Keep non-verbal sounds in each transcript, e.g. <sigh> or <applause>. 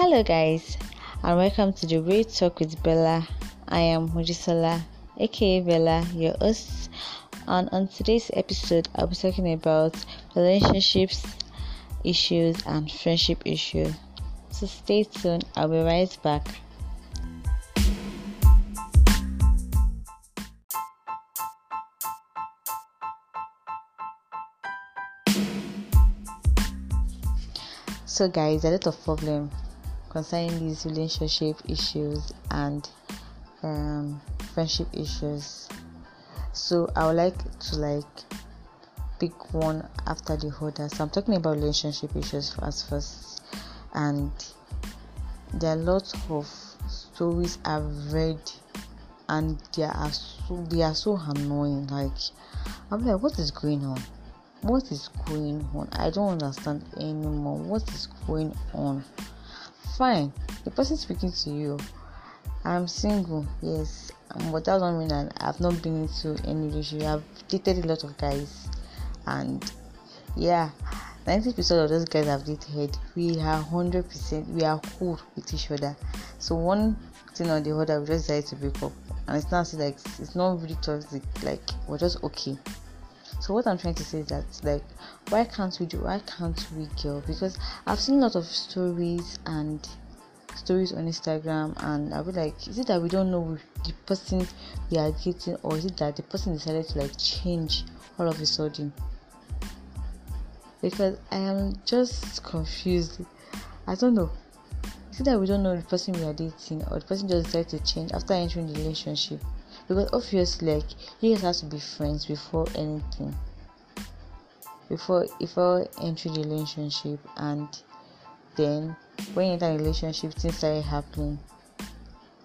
Hello, guys, and welcome to the Real Talk with Bella. I am Mojisola, aka Bella, your host. And on today's episode, I'll be talking about relationships issues and friendship issues. So stay tuned, I'll be right back. So, guys, a lot of problem concerning these relationship issues and um, friendship issues. So, I would like to like pick one after the other. So, I'm talking about relationship issues first, first, and there are lots of stories I've read, and they are so they are so annoying. Like, I'm like, what is going on? what is going on i don't understand anymore what is going on fine. The person speaking to you i'm single yes um, but that doesn't mean that i've not been into any relationship. I've dated a lot of guys and yeah 90% of those guys i've dated we are 100% we are cool with each other. So one thing or the other we just decided to break up. And it's not like it's not really toxic like we're just okay so what i'm trying to say is that like why can't we do why can't we girl because i've seen a lot of stories and stories on instagram and i'll be like is it that we don't know the person we are dating or is it that the person decided to like change all of a sudden? Because i am just confused. I don't know. Is it that we don't know the person we are dating or the person just decided to change after entering the relationship because obviously like you guys have to be friends before anything. Before before entering the relationship and then when you enter the relationship things started happening.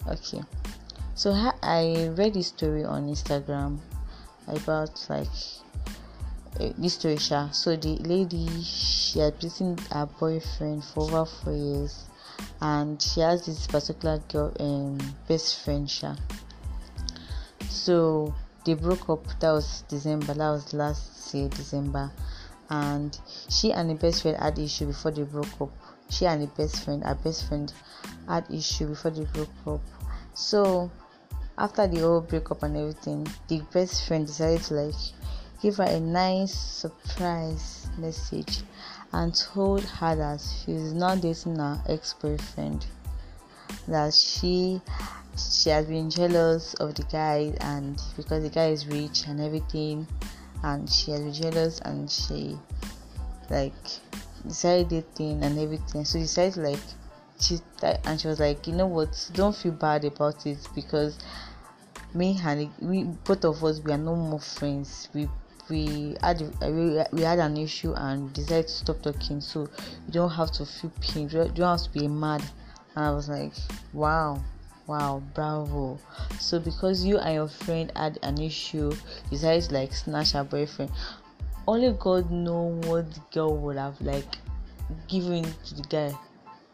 Okay. So i read this story on instagram about like uh, this story sha. so the lady she had been seeing her boyfriend for over four years and she has this particular girl um best friend sha so they broke up. That was december. That was last year december. And she and the best friend had issue before they broke up. She and the best friend her best friend had issue before they broke up. So after the whole breakup and everything the best friend decided to like give her a nice surprise message and told her that she's not dating her ex-boyfriend. That she she has been jealous of the guy and because the guy is rich and everything and she has been jealous and she like decided dating and everything. So she decided like she and she was like you know what? Don't feel bad about it because me and we both of us we are no more friends. We we had we, we had an issue and decided to stop talking. So you don't have to feel pain. You don't have to be mad. And i was like wow wow bravo. So because you and your friend had an issue you decided to like snatch her boyfriend only god know what the girl would have like given to the guy.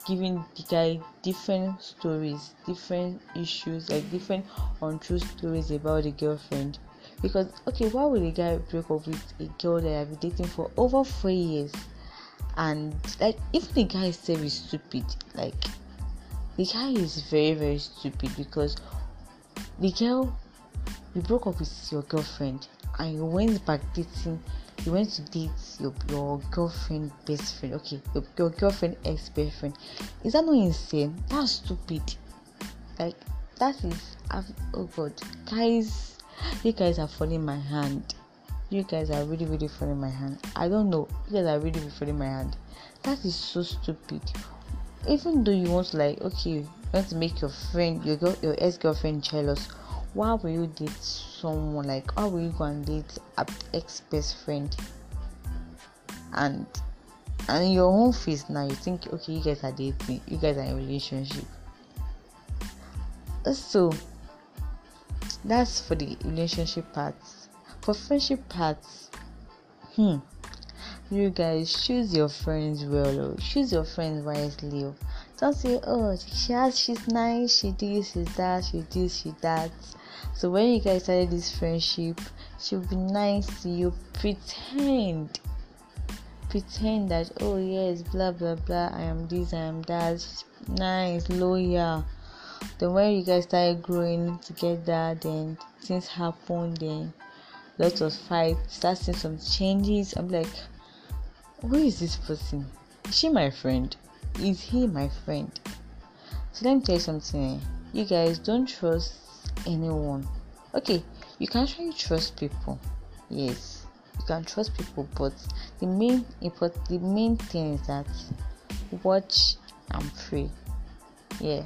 Giving the guy different stories different issues like different untrue stories about the girlfriend. Because okay why would a guy break up with a girl that i've been dating for over four years? And like if the guy itself is stupid like the guy is very very stupid because the girl you broke up with your girlfriend and you went back dating you went to date your, your girlfriend best friend. Okay your, your girlfriend ex boyfriend is that not insane? That's stupid. Like that is oh god. Guys you guys are falling my hand. You guys are really really falling my hand. I don't know. You guys are really, really falling my hand. That is so stupid even though you want like okay want to make your friend your girl your ex-girlfriend jealous why will you date someone like why will you go and date an ex-best friend? And and your own face now you think okay you guys are dating you guys are in relationship. So that's for the relationship parts for friendship parts hmm you guys choose your friends well oh. choose your friends wisely oh. don't say oh she has she's nice she this she that she this she that. So when you guys started this friendship she'll be nice to you. Pretend. Pretend that oh yes blah blah blah i am this i am that. Nice loyal. Then when you guys start growing together then things happen then lots of fight starting some changes. I'm like who is this person? Is she my friend? Is he my friend? So let me tell you something eh? you guys don't trust anyone. Okay you can actually trust people yes. You can trust people but the main important the main thing is that watch and pray. Yeah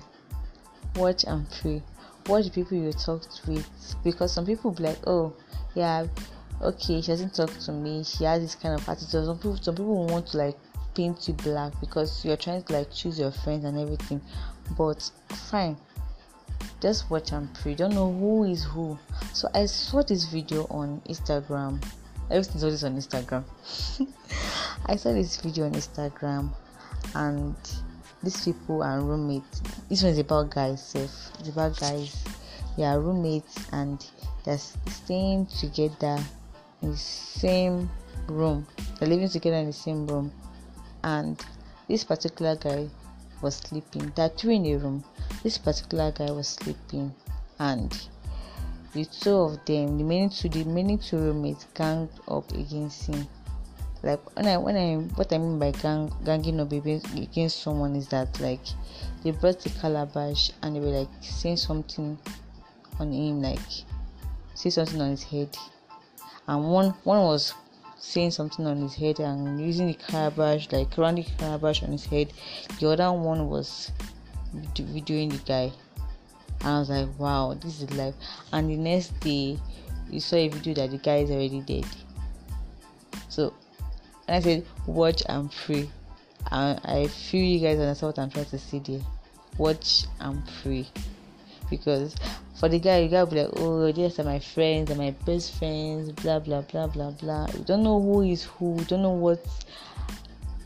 watch and pray. Watch people you talk with because some people be like oh yeah okay she doesn't talk to me. She has this kind of attitude. Some people some people want to like paint you black because you're trying to like choose your friends and everything. But fine. Just watch and pray. Don't know who is who. So i saw this video on instagram. Everything's always on instagram. <laughs> I saw this video on instagram and these people are roommates. This one is about guys safe it's about guys. They are roommates and they're staying together in the same room. They're living together in the same room. And this particular guy was sleeping. There are three in a room. This particular guy was sleeping. And the two of them the remaining two the remaining two roommates ganged up against him. Like when I when I what I mean by gang ganging up against someone is that like they brought the calabash and they were like saying something on him like say something on his head and one one was saying something on his head and using the calabash like running the calabash on his head the other one was videoing the guy and I was like wow this is life and the next day you saw a video that the guy is already dead so I said, watch and pray. And I feel you guys understand what I'm trying to say there. Watch and pray. Because for the guy, you gotta be like, oh, these are my friends, they're my best friends, blah blah blah blah blah. You don't know who is who, you don't know what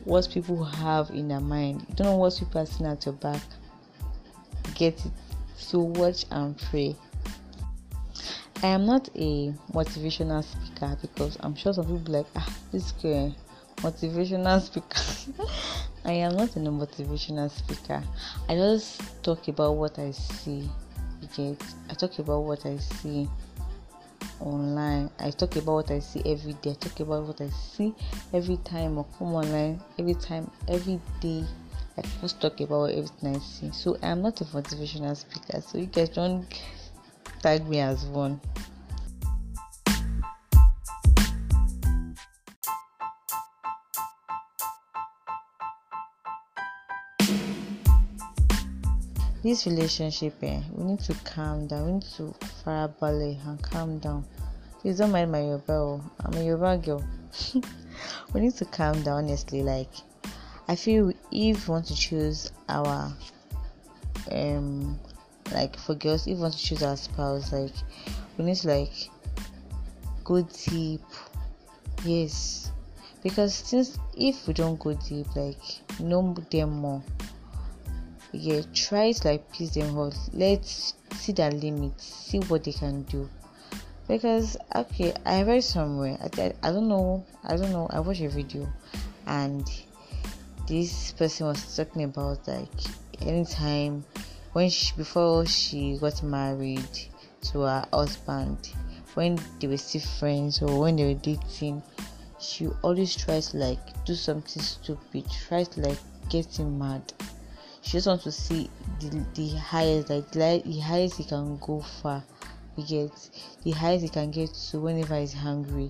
what people have in their mind, you don't know what people are saying at your back. Get it. So watch and pray. I am not a motivational speaker because I'm sure some people like ah this girl motivational <laughs> speaker. I am not a motivational speaker. I just talk about what I see. Get? I talk about what I see online. I talk about what I see every day. I talk about what I see every time I come online. Every time, every day. I just talk about everything I see. So I'm not a motivational speaker. So you guys don't tag me as one. This relationship eh, we need to calm down. We need to ballet and calm down. Please don't mind my yoruba oh. i'm a girl. <laughs> We need to calm down honestly. Like i feel if we want to choose our um like for girls if we want to choose our spouse like we need to like go deep. Yes. Because since if we don't go deep like know them more yeah try to like please them all let's see their limits see what they can do. Because okay i read somewhere I, I, I don't know i don't know i watched a video and this person was talking about like anytime when she before she got married to her husband when they were still friends or when they were dating she always tries like do something stupid tries like getting mad she just wants to see the, the highest like the highest he can go far. He gets the highest he can get to whenever he's hungry.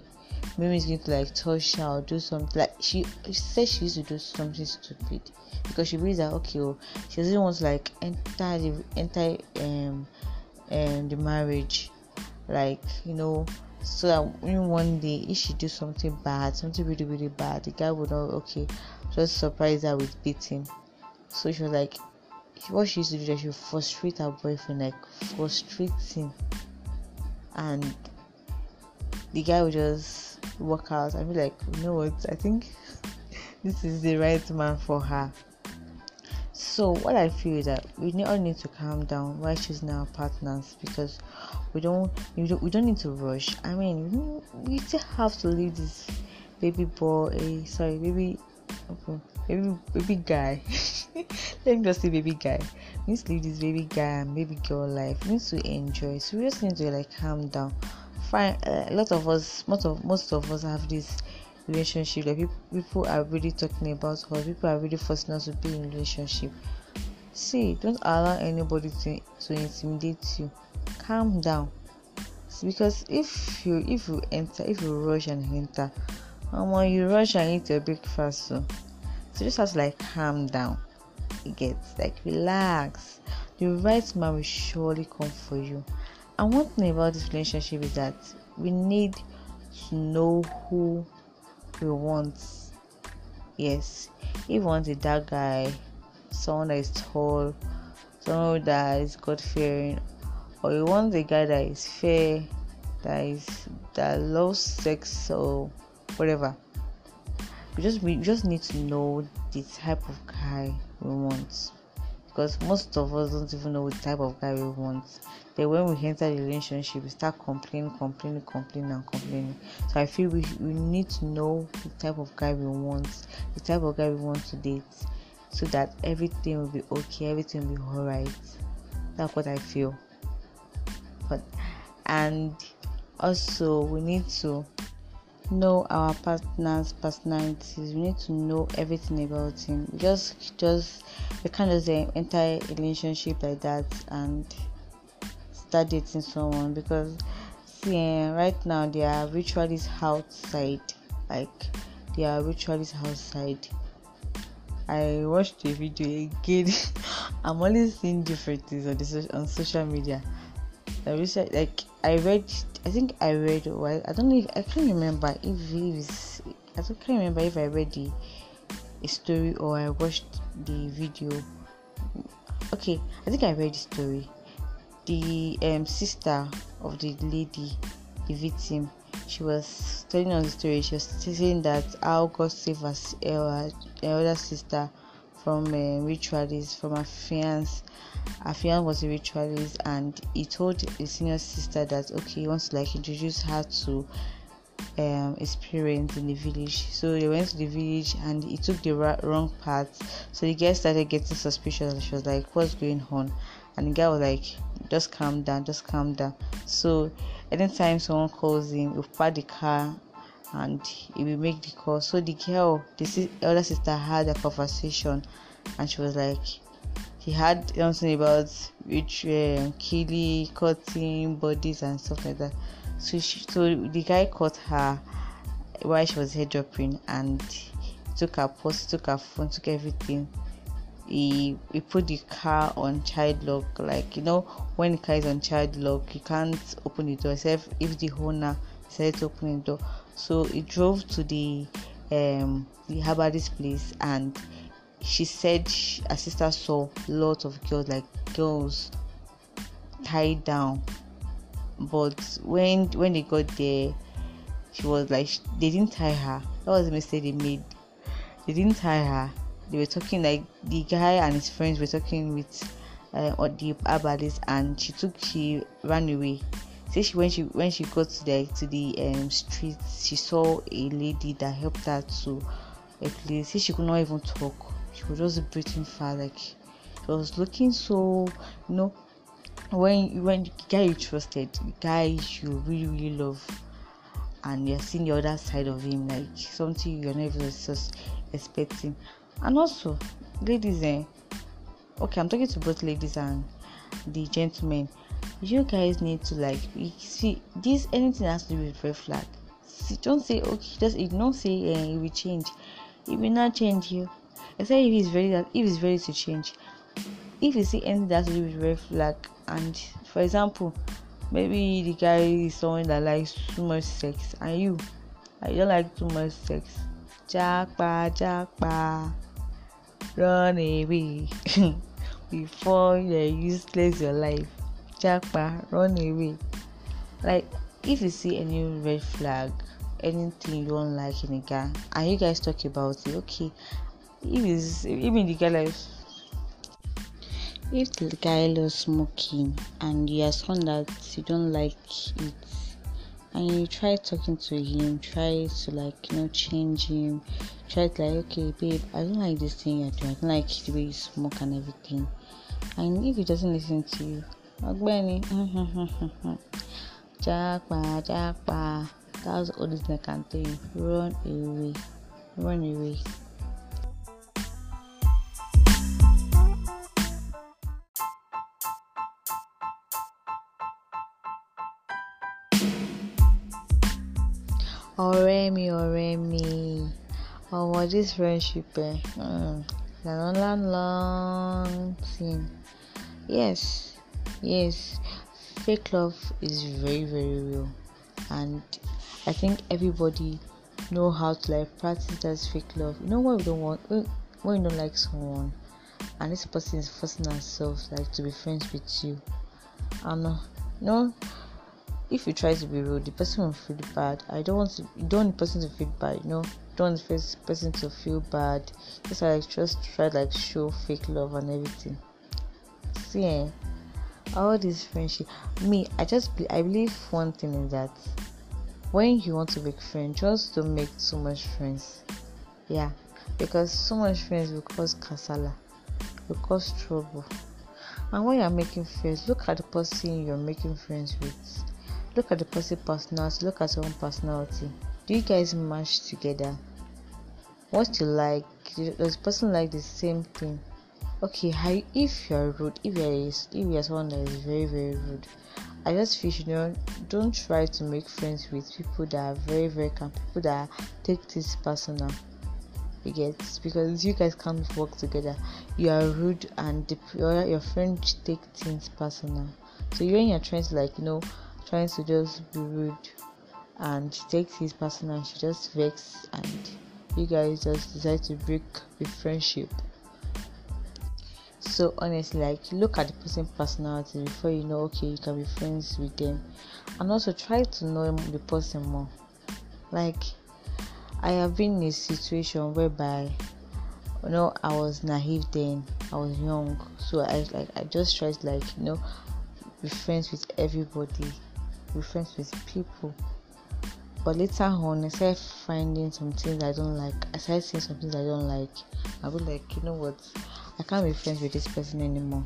Maybe he's going to like touch her or do something. Like she, she said she used to do something stupid because she believes that okay oh, she doesn't want to like enter the enter um um the marriage. Like you know so that when one day if she do something bad something really really bad the guy would know okay just surprise her with beating so she was like, what she used to do that she would frustrate her boyfriend, like frustrating, and the guy would just walk out and be like, you know what? I think <laughs> this is the right man for her. So what I feel is that we all need to calm down while choosing our partners because we don't we don't, we don't need to rush. I mean, we still have to leave this baby boy sorry baby baby baby guy. <laughs> Let me just say baby guy. You need to live this baby guy and baby girl life. You need to enjoy. So we just need to like calm down. Fine uh, a lot of us most of most of us have this relationship that people, people are really talking about or people are really forcing us to be in relationship. See don't allow anybody to, to intimidate you. Calm down. Because if you if you enter if you rush and enter um, when you rush and eat your breakfast so. So just have to like calm down. It gets like relax. The right man will surely come for you. And one thing about this relationship is that we need to know who we want. Yes if you want a dark guy someone that is tall someone that is god fearing or you want a guy that is fair that is that loves sex or whatever. We just we just need to know the type of guy we want. Because most of us don't even know the type of guy we want. Then when we enter the relationship we start complaining complaining complaining and complaining. So i feel we, we need to know the type of guy we want the type of guy we want to date so that everything will be okay everything will be all right that's what i feel. But and also we need to know our partner's personalities. We need to know everything about him. Just just we can't just enter a relationship like that and start dating someone because see uh, right now there are ritualists outside. Like there are ritualists outside. I watched the video again. <laughs> I'm always seeing different things on the on social media. Like I read I think I read well I don't know if I can't remember if it's I don't can't remember if I read the a story or I watched the video. Okay, I think I read the story. The um, sister of the lady, the victim, she was telling us the story. She was saying that how God saved her, elder sister from a ritualist, from a fiance. Her fiance was a ritualist, and he told his senior sister that okay, he wants to like introduce her to um, experience in the village. So they went to the village and he took the ra- wrong path. So the guy started getting suspicious and she was like, What's going on? And the guy was like, Just calm down, just calm down. So anytime someone calls him, he'll park the car and he will make the call. So the girl, the elder sister, had a conversation and she was like, he had something about which um, killing, cutting bodies and stuff like that. So she, so the guy caught her while she was head dropping and took her purse, took her phone, took everything. He he put the car on child lock, like you know when the car is on child lock, you can't open the door except if the owner decided to open the door. So he drove to the um the herbalist place and she said she, her sister saw lots of girls like girls tied down. But when when they got there she was like they didn't tie her. That was a mistake they made. They didn't tie her. They were talking like the guy and his friends were talking with uh, the herbalist and she took she ran away say she when she when she got to the to the um street she saw a lady that helped her to a place say she could not even talk she was just breathing fast like she was looking so you know when when the guy you trusted, the guy you really really love, and you're seeing the other side of him, like something you're never just expecting. And also, ladies, eh, okay, I'm talking to both ladies and the gentlemen. You guys need to like see this. Anything has to do with red flag. See, don't say okay. Just don't say uh, it will change. It will not change you. Except if it's ready that if it's ready to change. If you see anything that has to do with red flag, and for example maybe the guy is someone that likes too much sex and you I don't like too much sex japa japa run away <laughs> before you useless your life japa run away. Like if you see any red flag anything you don't like in a guy and you guys talk about it okay. If it's even the guy like if the guy loves smoking and you are someone that you don't like it and you try talking to him try to like you know change him try to like okay babe i don't like this thing you're doing. I don't like the way you smoke and everything. And if he doesn't listen to you ọgbẹni. <laughs> Japa japa that's all this i can tell you. Run away. Run away. Ọ̀rẹ́ mi ọ̀rẹ́ mi. Ọmọ this friendship eh? Mm, na long long thing yes yes fake love is very very real and i think everybody know how to like practice that fake love you know when we don't want when, when you don't like someone and this person is forcing herself like to be friends with you and uh, you know if you try to be rude, the person will feel bad. I don't want to. You don't want the person to feel bad. You know, don't want the person to feel bad. Just like just try like show fake love and everything. See, eh, all this friendship. Me, I just I believe one thing is that when you want to make friends, just don't make too much friends. Yeah, because so much friends will cause kasala, will cause trouble. And when you're making friends, look at the person you're making friends with look at the person personality look at your own personality do you guys match together what you like does the person like the same thing okay how if you're rude if you're if you're someone that is very very rude i just feel you know don't try to make friends with people that are very very calm people that take this personal you get? Because you guys can't work together. You are rude and the, your, your friend take things personal. So when you're trying to like you know trying to just be rude and she takes his personal she just vex and you guys just decide to break the friendship so honestly like look at the person's personality before you know okay you can be friends with them and also try to know the person more like i have been in a situation whereby you know i was naive then i was young so i like i just tried like you know be friends with everybody be friends with people. But later on, I started finding some things I don't like. I started seeing some things I don't like. I was like, you know what? I can't be friends with this person anymore.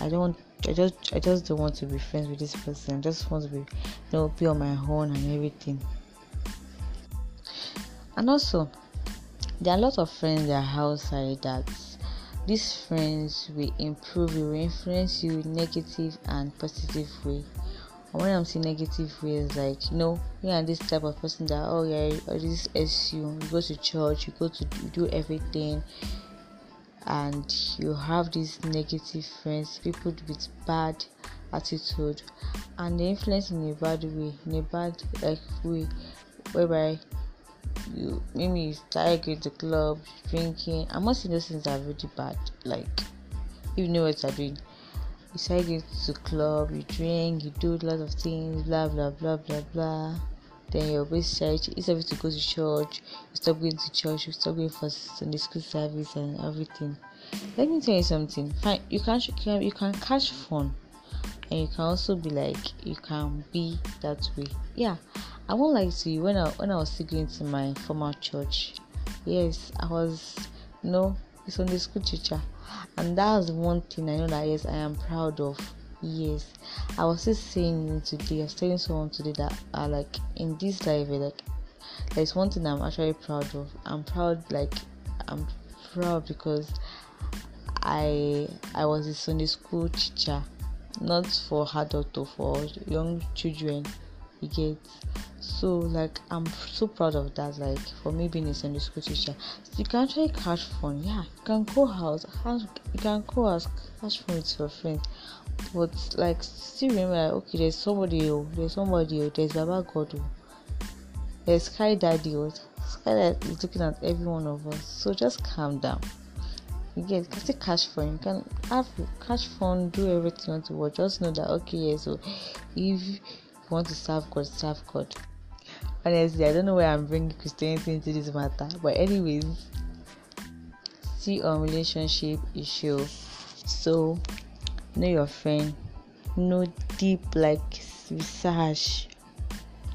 I don't. I just. I just don't want to be friends with this person. I just want to be, you know, be on my own and everything. And also, there are a lot of friends that are outside that these friends will improve you, will influence you in negative and positive way and when I'm saying negative ways, like you know, you are this type of person that oh yeah, this SU, you go to church, you go to you do everything, and you have these negative friends, people with bad attitude, and they influence in a bad way, in a bad like way, whereby you maybe you start going to club, drinking. I'm not saying those things are really bad, like you know what you're doing you start going to club, you drink, you do a lot of things, blah blah blah blah blah. Then you're always church. Instead of to go to church, you stop going to church, you stop going for Sunday school service and everything. Let me tell you something. Fine, you can you can catch fun, and you can also be like you can be that way. Yeah, I won't lie to you. When I when I was still going to my former church, yes, I was you know a Sunday school teacher and that's one thing I know that yes I am proud of. Yes, I was just saying today. I was telling someone today that uh, like in this life, eh, like there's one thing I'm actually proud of. I'm proud, like I'm proud because I I was a Sunday school teacher, not for adult or for young children. You get. So like i'm so proud of that like for me being a sunday school teacher. You can actually catch fun yeah you can go out you can go out catch fun with your friends. But like still remember like, okay there's somebody oh there's somebody oh there's baba god oh. There's sky daddy oh. Sky daddy is looking at every one of us. So just calm down. You get you can still catch fun you can have catch fun do everything you want to watch just know that okay yeah oh, so if want to serve god serve god. Honestly i don't know why i'm bringing christianity into this matter but anyways see on relationship issue so know your friend know deep like research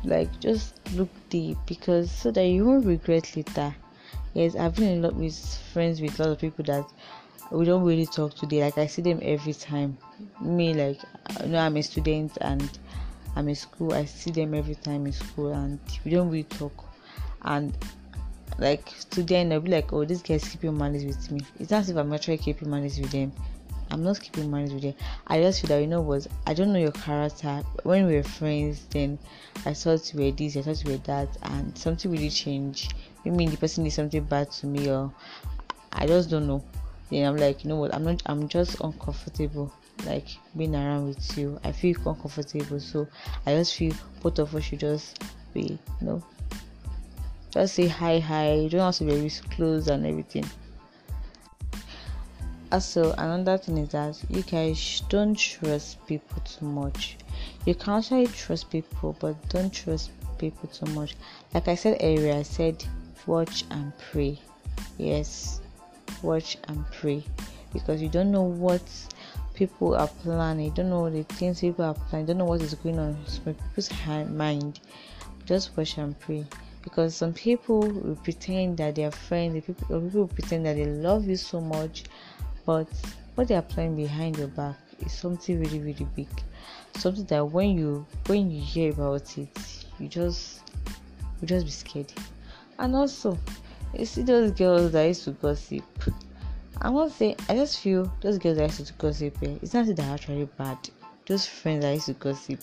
like just look deep because so that you won't regret later. Yes i've been in love with friends with a lot of people that we don't really talk today like i see them every time. Me like you know i'm a student and i'm in school i see them every time in school and we don't really talk. And like today i'll be like oh this guy's keeping malice with me. It's not as if i'm actually keeping malice with them. I'm not keeping malice with them. I just feel that you know what i don't know your character. When we were friends then i thought you were this i thought you were that and something really changed. Mean the person did something bad to me or i just don't know. Then i'm like you know what i'm not i'm just uncomfortable like being around with you. I feel uncomfortable so i just feel both of us should just be you know just say hi hi. You don't have to be very close and everything. Also another thing is that you guys don't trust people too much. You can actually trust people but don't trust people too much. Like i said earlier i said watch and pray. Yes watch and pray. Because you don't know what people are planning don't know the things people are planning don't know what is going on in people's mind. Just watch and pray. Because some people will pretend that they are friends the people, people will pretend that they love you so much but what they are planning behind your back is something really really big. Something that when you when you hear about it you just you just be scared. And also you see those girls that used to gossip I won't say I just feel those girls that used to gossip eh, it's not that actually bad. Those friends that used to gossip.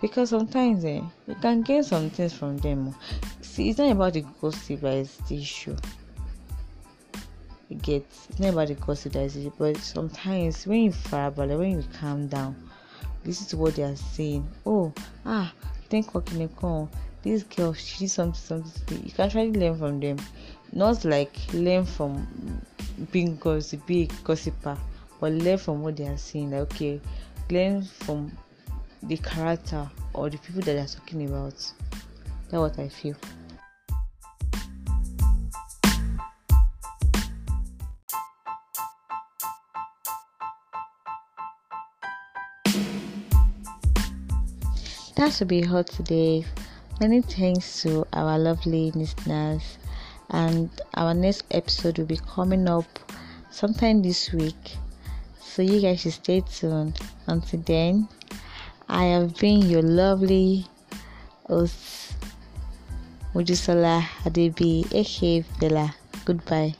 Because sometimes eh, you can gain some things from them oh. see it's not about the gossip that is the issue. You get it's not about the gossip that is the issue but sometimes when you farabalẹ̀ when you calm down listen to what they are saying oh ah think working con this girl she did something something you can actually learn from them. Not like learn from being gossip be a gossiper but learn from what they are saying like okay learn from the character or the people that they're talking about. That's what I feel. That should be all today. Many thanks to our lovely listeners, and our next episode will be coming up sometime this week. So you guys should stay tuned. Until then, I have been your lovely host, Mojisola Adebi, aka. Goodbye.